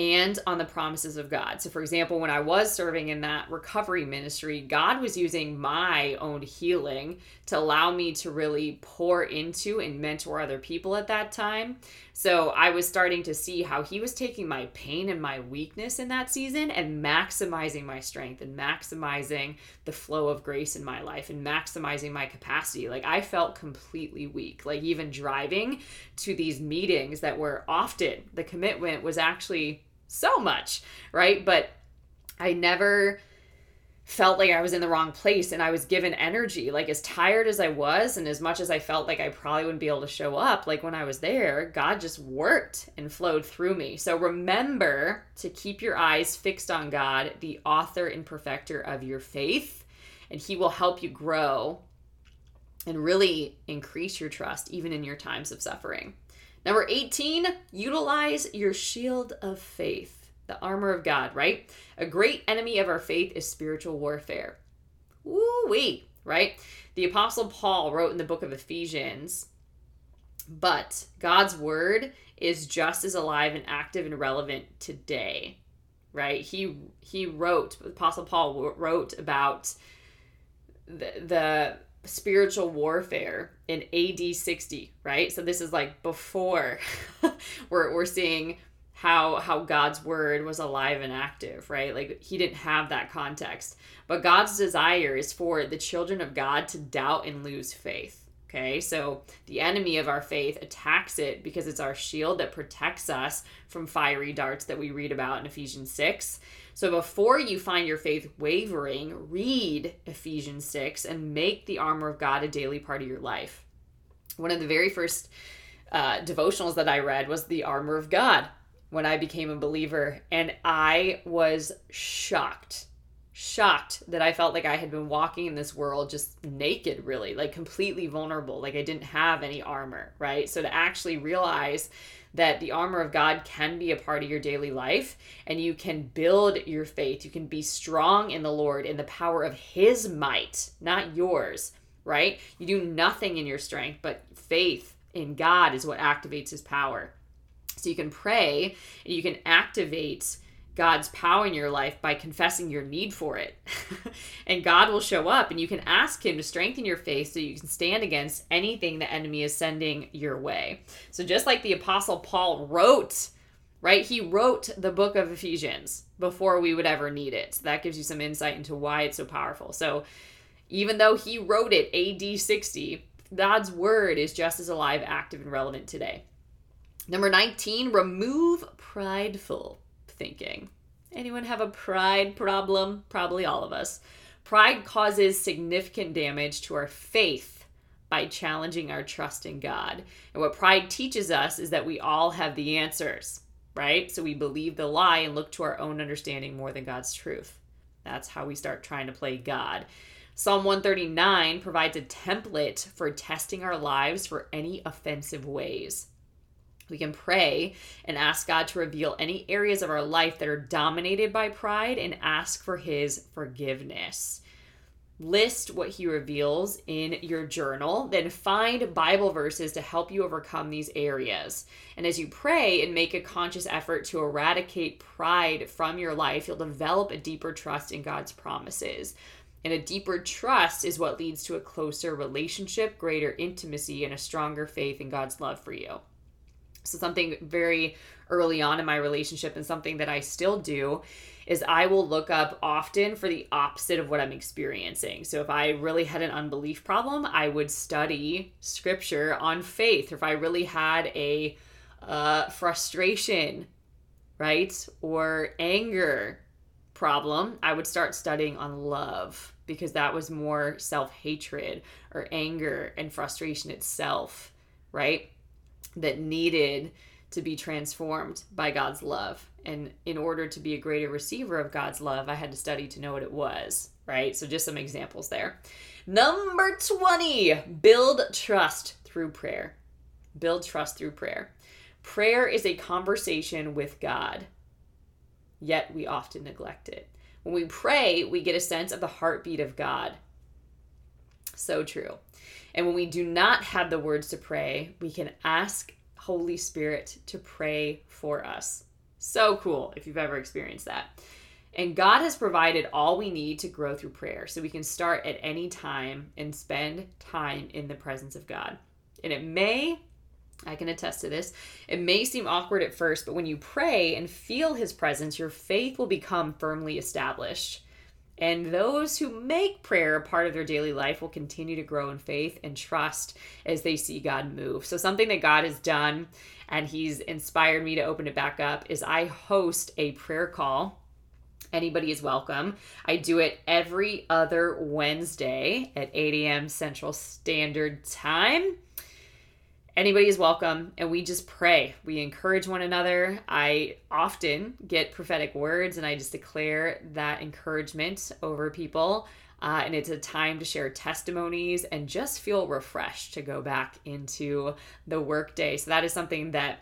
and on the promises of God. So, for example, when I was serving in that recovery ministry, God was using my own healing to allow me to really pour into and mentor other people at that time. So, I was starting to see how He was taking my pain and my weakness in that season and maximizing my strength and maximizing the flow of grace in my life and maximizing my capacity. Like, I felt completely weak. Like, even driving to these meetings that were often the commitment was actually so much, right? But I never felt like I was in the wrong place and I was given energy. Like, as tired as I was, and as much as I felt like I probably wouldn't be able to show up, like when I was there, God just worked and flowed through me. So, remember to keep your eyes fixed on God, the author and perfecter of your faith, and He will help you grow and really increase your trust even in your times of suffering. Number 18, utilize your shield of faith, the armor of God, right? A great enemy of our faith is spiritual warfare. Woo wee, right? The Apostle Paul wrote in the book of Ephesians, but God's word is just as alive and active and relevant today, right? He he wrote, Apostle Paul wrote about the, the spiritual warfare in AD 60, right? So this is like before *laughs* we're, we're seeing how how God's word was alive and active, right? Like he didn't have that context. But God's desire is for the children of God to doubt and lose faith. Okay? So the enemy of our faith attacks it because it's our shield that protects us from fiery darts that we read about in Ephesians 6. So before you find your faith wavering, read Ephesians 6 and make the armor of God a daily part of your life. One of the very first uh, devotionals that I read was The Armor of God when I became a believer, and I was shocked. Shocked that I felt like I had been walking in this world just naked, really, like completely vulnerable, like I didn't have any armor, right? So to actually realize that the armor of God can be a part of your daily life and you can build your faith. You can be strong in the Lord in the power of His might, not yours, right? You do nothing in your strength, but faith in God is what activates His power. So you can pray and you can activate God's power in your life by confessing your need for it. *laughs* and God will show up and you can ask Him to strengthen your faith so you can stand against anything the enemy is sending your way. So, just like the Apostle Paul wrote, right? He wrote the book of Ephesians before we would ever need it. So, that gives you some insight into why it's so powerful. So, even though he wrote it AD 60, God's word is just as alive, active, and relevant today. Number 19, remove prideful thinking. Anyone have a pride problem? Probably all of us. Pride causes significant damage to our faith by challenging our trust in God. And what pride teaches us is that we all have the answers, right? So we believe the lie and look to our own understanding more than God's truth. That's how we start trying to play God. Psalm 139 provides a template for testing our lives for any offensive ways. We can pray and ask God to reveal any areas of our life that are dominated by pride and ask for His forgiveness. List what He reveals in your journal, then find Bible verses to help you overcome these areas. And as you pray and make a conscious effort to eradicate pride from your life, you'll develop a deeper trust in God's promises. And a deeper trust is what leads to a closer relationship, greater intimacy, and a stronger faith in God's love for you. So, something very early on in my relationship and something that I still do is I will look up often for the opposite of what I'm experiencing. So if I really had an unbelief problem, I would study scripture on faith. If I really had a uh, frustration, right, or anger problem, I would start studying on love because that was more self hatred or anger and frustration itself, right? That needed to be transformed by God's love. And in order to be a greater receiver of God's love, I had to study to know what it was, right? So, just some examples there. Number 20, build trust through prayer. Build trust through prayer. Prayer is a conversation with God, yet we often neglect it. When we pray, we get a sense of the heartbeat of God. So true. And when we do not have the words to pray, we can ask Holy Spirit to pray for us. So cool if you've ever experienced that. And God has provided all we need to grow through prayer. So we can start at any time and spend time in the presence of God. And it may, I can attest to this, it may seem awkward at first, but when you pray and feel His presence, your faith will become firmly established. And those who make prayer a part of their daily life will continue to grow in faith and trust as they see God move. So, something that God has done and He's inspired me to open it back up is I host a prayer call. Anybody is welcome. I do it every other Wednesday at 8 a.m. Central Standard Time anybody is welcome and we just pray. We encourage one another. I often get prophetic words and i just declare that encouragement over people uh, and it's a time to share testimonies and just feel refreshed to go back into the workday. So that is something that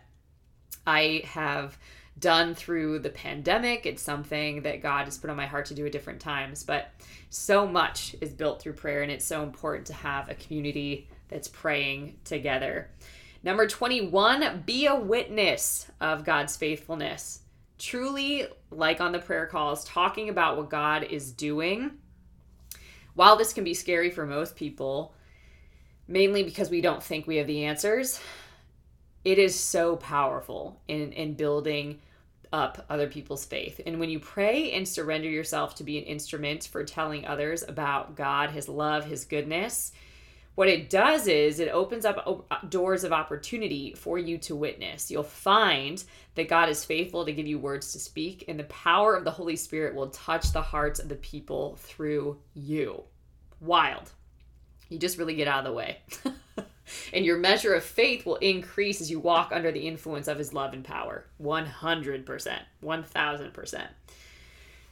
i have done through the pandemic. It's something that god has put on my heart to do at different times but so much is built through prayer and it's so important to have a community that's praying together. Number 21, be a witness of God's faithfulness. Truly, like on the prayer calls, talking about what God is doing. While this can be scary for most people, mainly because we don't think we have the answers, it is so powerful in, in building up other people's faith. And when you pray and surrender yourself to be an instrument for telling others about God, His love, His goodness, what it does is it opens up uh, doors of opportunity for you to witness. You'll find that God is faithful to give you words to speak, and the power of the Holy Spirit will touch the hearts of the people through you. Wild. You just really get out of the way. *laughs* and your measure of faith will increase as you walk under the influence of his love and power. 100%. 1000%.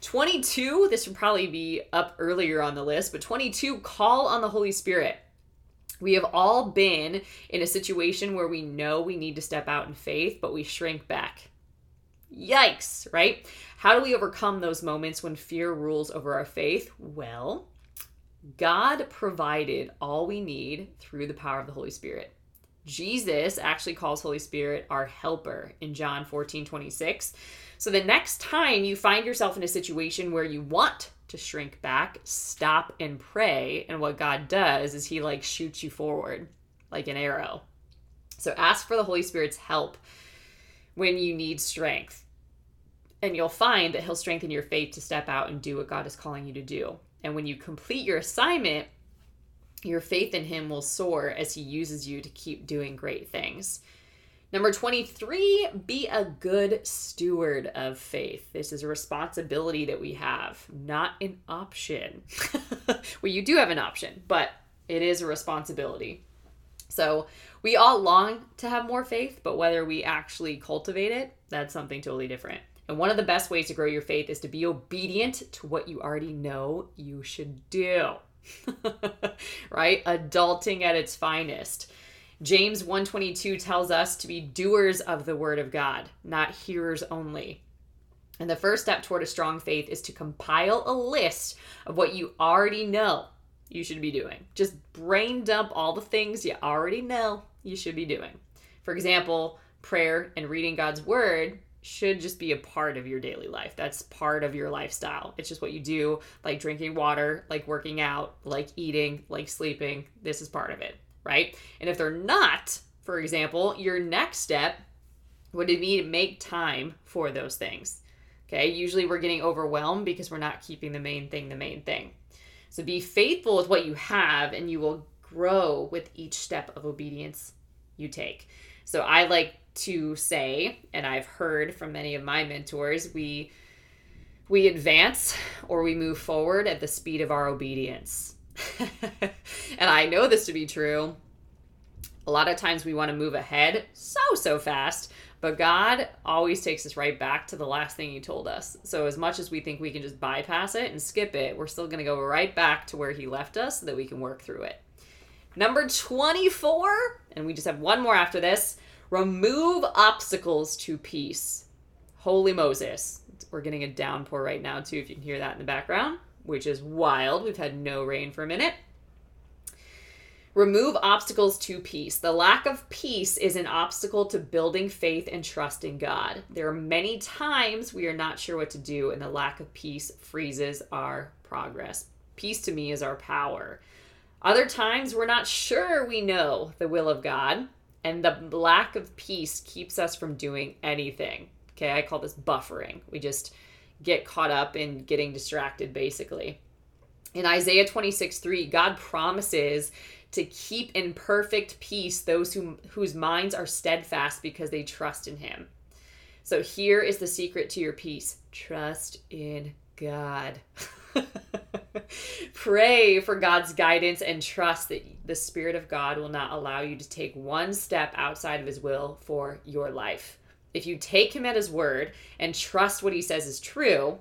22, this would probably be up earlier on the list, but 22, call on the Holy Spirit. We have all been in a situation where we know we need to step out in faith, but we shrink back. Yikes, right? How do we overcome those moments when fear rules over our faith? Well, God provided all we need through the power of the Holy Spirit. Jesus actually calls Holy Spirit our helper in John 14 26. So the next time you find yourself in a situation where you want to shrink back, stop and pray. And what God does is He like shoots you forward like an arrow. So ask for the Holy Spirit's help when you need strength. And you'll find that He'll strengthen your faith to step out and do what God is calling you to do. And when you complete your assignment, your faith in Him will soar as He uses you to keep doing great things. Number 23, be a good steward of faith. This is a responsibility that we have, not an option. *laughs* well, you do have an option, but it is a responsibility. So, we all long to have more faith, but whether we actually cultivate it, that's something totally different. And one of the best ways to grow your faith is to be obedient to what you already know you should do. *laughs* right? Adulting at its finest. James 122 tells us to be doers of the word of God, not hearers only. And the first step toward a strong faith is to compile a list of what you already know you should be doing. Just brain dump all the things you already know you should be doing. For example, prayer and reading God's word should just be a part of your daily life. That's part of your lifestyle. It's just what you do, like drinking water, like working out, like eating, like sleeping. This is part of it, right? And if they're not, for example, your next step would be to make time for those things. Okay, usually we're getting overwhelmed because we're not keeping the main thing the main thing. So be faithful with what you have, and you will grow with each step of obedience you take. So I like to say, and I've heard from many of my mentors, we we advance or we move forward at the speed of our obedience. *laughs* and I know this to be true. A lot of times we want to move ahead so so fast but God always takes us right back to the last thing He told us. So, as much as we think we can just bypass it and skip it, we're still going to go right back to where He left us so that we can work through it. Number 24, and we just have one more after this remove obstacles to peace. Holy Moses. We're getting a downpour right now, too, if you can hear that in the background, which is wild. We've had no rain for a minute. Remove obstacles to peace. The lack of peace is an obstacle to building faith and trust in God. There are many times we are not sure what to do, and the lack of peace freezes our progress. Peace to me is our power. Other times we're not sure we know the will of God, and the lack of peace keeps us from doing anything. Okay, I call this buffering. We just get caught up in getting distracted, basically. In Isaiah 26 3, God promises to keep in perfect peace those who, whose minds are steadfast because they trust in him. So here is the secret to your peace trust in God. *laughs* Pray for God's guidance and trust that the Spirit of God will not allow you to take one step outside of His will for your life. If you take Him at His word and trust what He says is true,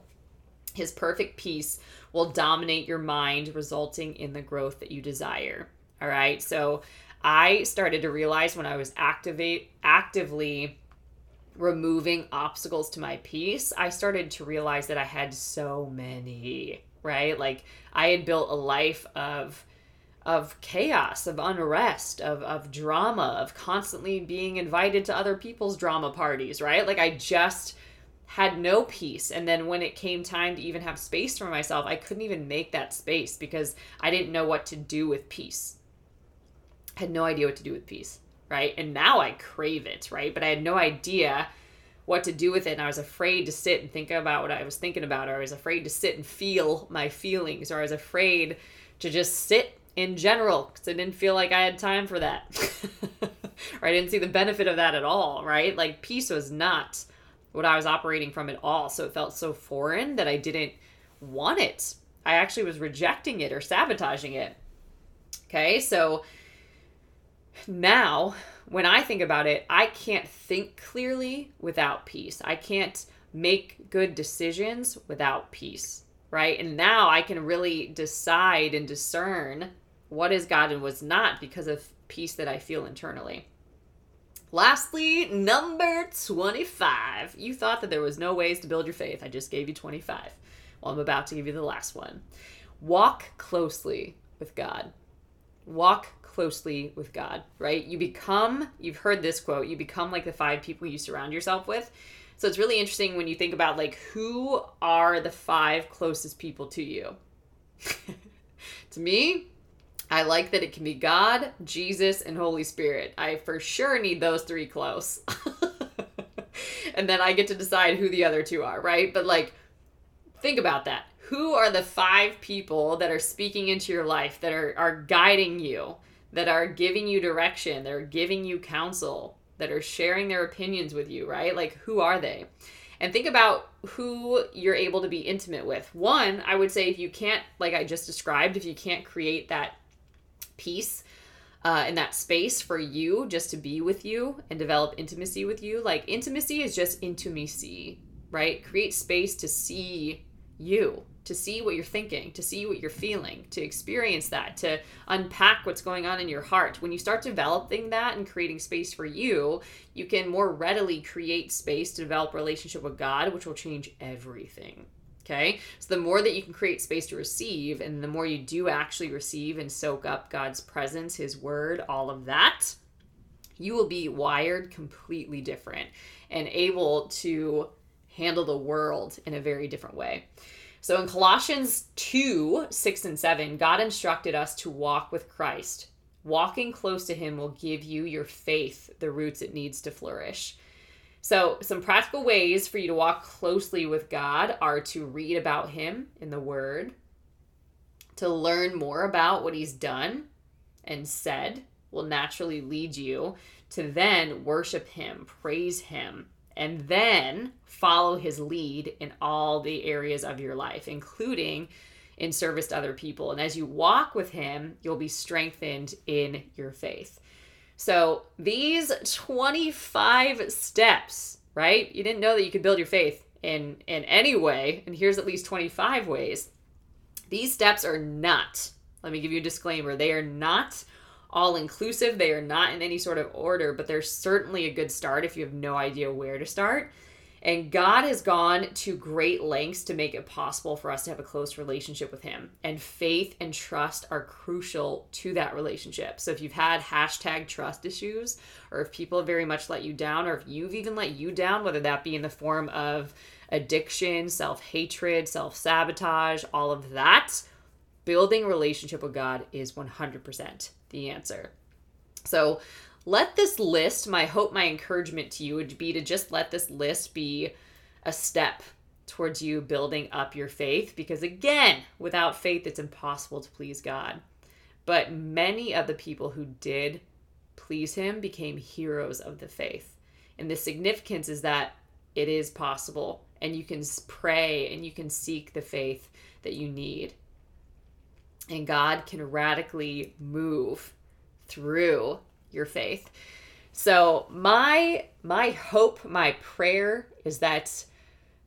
His perfect peace will dominate your mind, resulting in the growth that you desire. All right. So I started to realize when I was activate actively removing obstacles to my peace, I started to realize that I had so many, right? Like I had built a life of of chaos, of unrest, of of drama, of constantly being invited to other people's drama parties, right? Like I just had no peace. And then when it came time to even have space for myself, I couldn't even make that space because I didn't know what to do with peace had no idea what to do with peace, right? And now I crave it, right? But I had no idea what to do with it. And I was afraid to sit and think about what I was thinking about, or I was afraid to sit and feel my feelings, or I was afraid to just sit in general because I didn't feel like I had time for that. *laughs* or I didn't see the benefit of that at all, right? Like peace was not what I was operating from at all. So it felt so foreign that I didn't want it. I actually was rejecting it or sabotaging it. Okay, so now when I think about it, I can't think clearly without peace. I can't make good decisions without peace, right? And now I can really decide and discern what is God and what's not because of peace that I feel internally. Lastly, number 25. You thought that there was no ways to build your faith. I just gave you 25. Well, I'm about to give you the last one. Walk closely with God. Walk closely with God, right? You become, you've heard this quote, you become like the five people you surround yourself with. So it's really interesting when you think about like who are the five closest people to you. *laughs* to me, I like that it can be God, Jesus, and Holy Spirit. I for sure need those three close. *laughs* and then I get to decide who the other two are, right? But like think about that. Who are the five people that are speaking into your life that are are guiding you? that are giving you direction, that are giving you counsel, that are sharing their opinions with you, right? Like, who are they? And think about who you're able to be intimate with. One, I would say if you can't, like I just described, if you can't create that peace uh, and that space for you just to be with you and develop intimacy with you, like intimacy is just intimacy, right? Create space to see you to see what you're thinking, to see what you're feeling, to experience that, to unpack what's going on in your heart. When you start developing that and creating space for you, you can more readily create space to develop relationship with God, which will change everything. Okay? So the more that you can create space to receive and the more you do actually receive and soak up God's presence, his word, all of that, you will be wired completely different and able to handle the world in a very different way. So in Colossians 2 6 and 7, God instructed us to walk with Christ. Walking close to Him will give you your faith the roots it needs to flourish. So, some practical ways for you to walk closely with God are to read about Him in the Word, to learn more about what He's done and said will naturally lead you to then worship Him, praise Him, and then follow his lead in all the areas of your life, including in service to other people. And as you walk with him, you'll be strengthened in your faith. So, these 25 steps, right? You didn't know that you could build your faith in in any way, and here's at least 25 ways. These steps are not, let me give you a disclaimer, they are not all inclusive. They are not in any sort of order, but they're certainly a good start if you have no idea where to start. And God has gone to great lengths to make it possible for us to have a close relationship with Him. And faith and trust are crucial to that relationship. So if you've had hashtag trust issues, or if people have very much let you down, or if you've even let you down, whether that be in the form of addiction, self hatred, self sabotage, all of that, building a relationship with God is 100% the answer. So let this list, my hope, my encouragement to you would be to just let this list be a step towards you building up your faith because again, without faith it's impossible to please God. But many of the people who did please him became heroes of the faith. And the significance is that it is possible and you can pray and you can seek the faith that you need and God can radically move through your faith. So my my hope, my prayer is that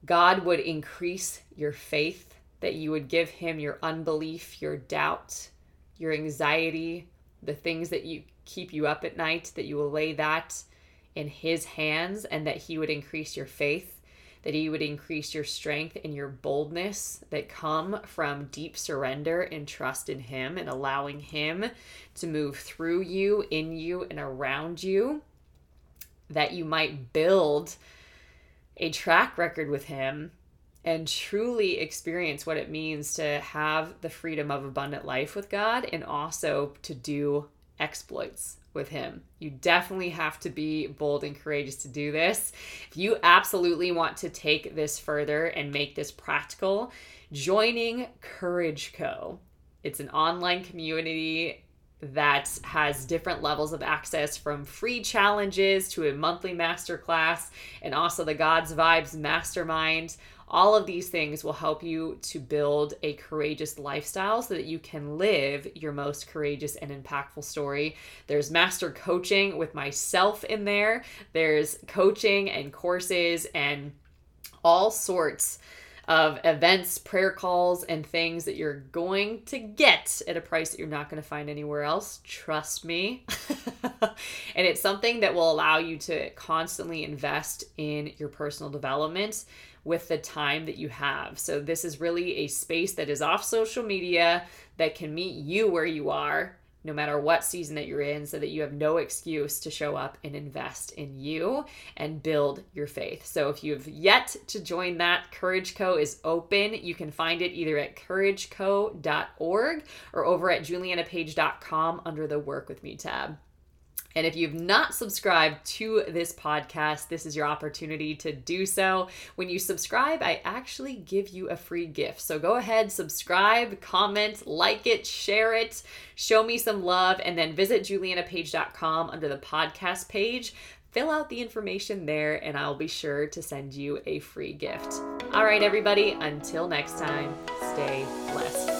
God would increase your faith, that you would give him your unbelief, your doubt, your anxiety, the things that you keep you up at night, that you will lay that in his hands and that he would increase your faith that He would increase your strength and your boldness that come from deep surrender and trust in Him and allowing Him to move through you, in you, and around you, that you might build a track record with Him and truly experience what it means to have the freedom of abundant life with God and also to do exploits with him. You definitely have to be bold and courageous to do this. If you absolutely want to take this further and make this practical, joining Courage Co. It's an online community that has different levels of access from free challenges to a monthly masterclass and also the God's Vibes Mastermind all of these things will help you to build a courageous lifestyle so that you can live your most courageous and impactful story. There's master coaching with myself in there, there's coaching and courses and all sorts of events, prayer calls, and things that you're going to get at a price that you're not going to find anywhere else. Trust me. *laughs* and it's something that will allow you to constantly invest in your personal development with the time that you have. So, this is really a space that is off social media that can meet you where you are, no matter what season that you're in, so that you have no excuse to show up and invest in you and build your faith. So, if you've yet to join that, Courage Co is open. You can find it either at courageco.org or over at julianapage.com under the Work With Me tab. And if you've not subscribed to this podcast, this is your opportunity to do so. When you subscribe, I actually give you a free gift. So go ahead, subscribe, comment, like it, share it, show me some love, and then visit julianapage.com under the podcast page. Fill out the information there, and I'll be sure to send you a free gift. All right, everybody, until next time, stay blessed.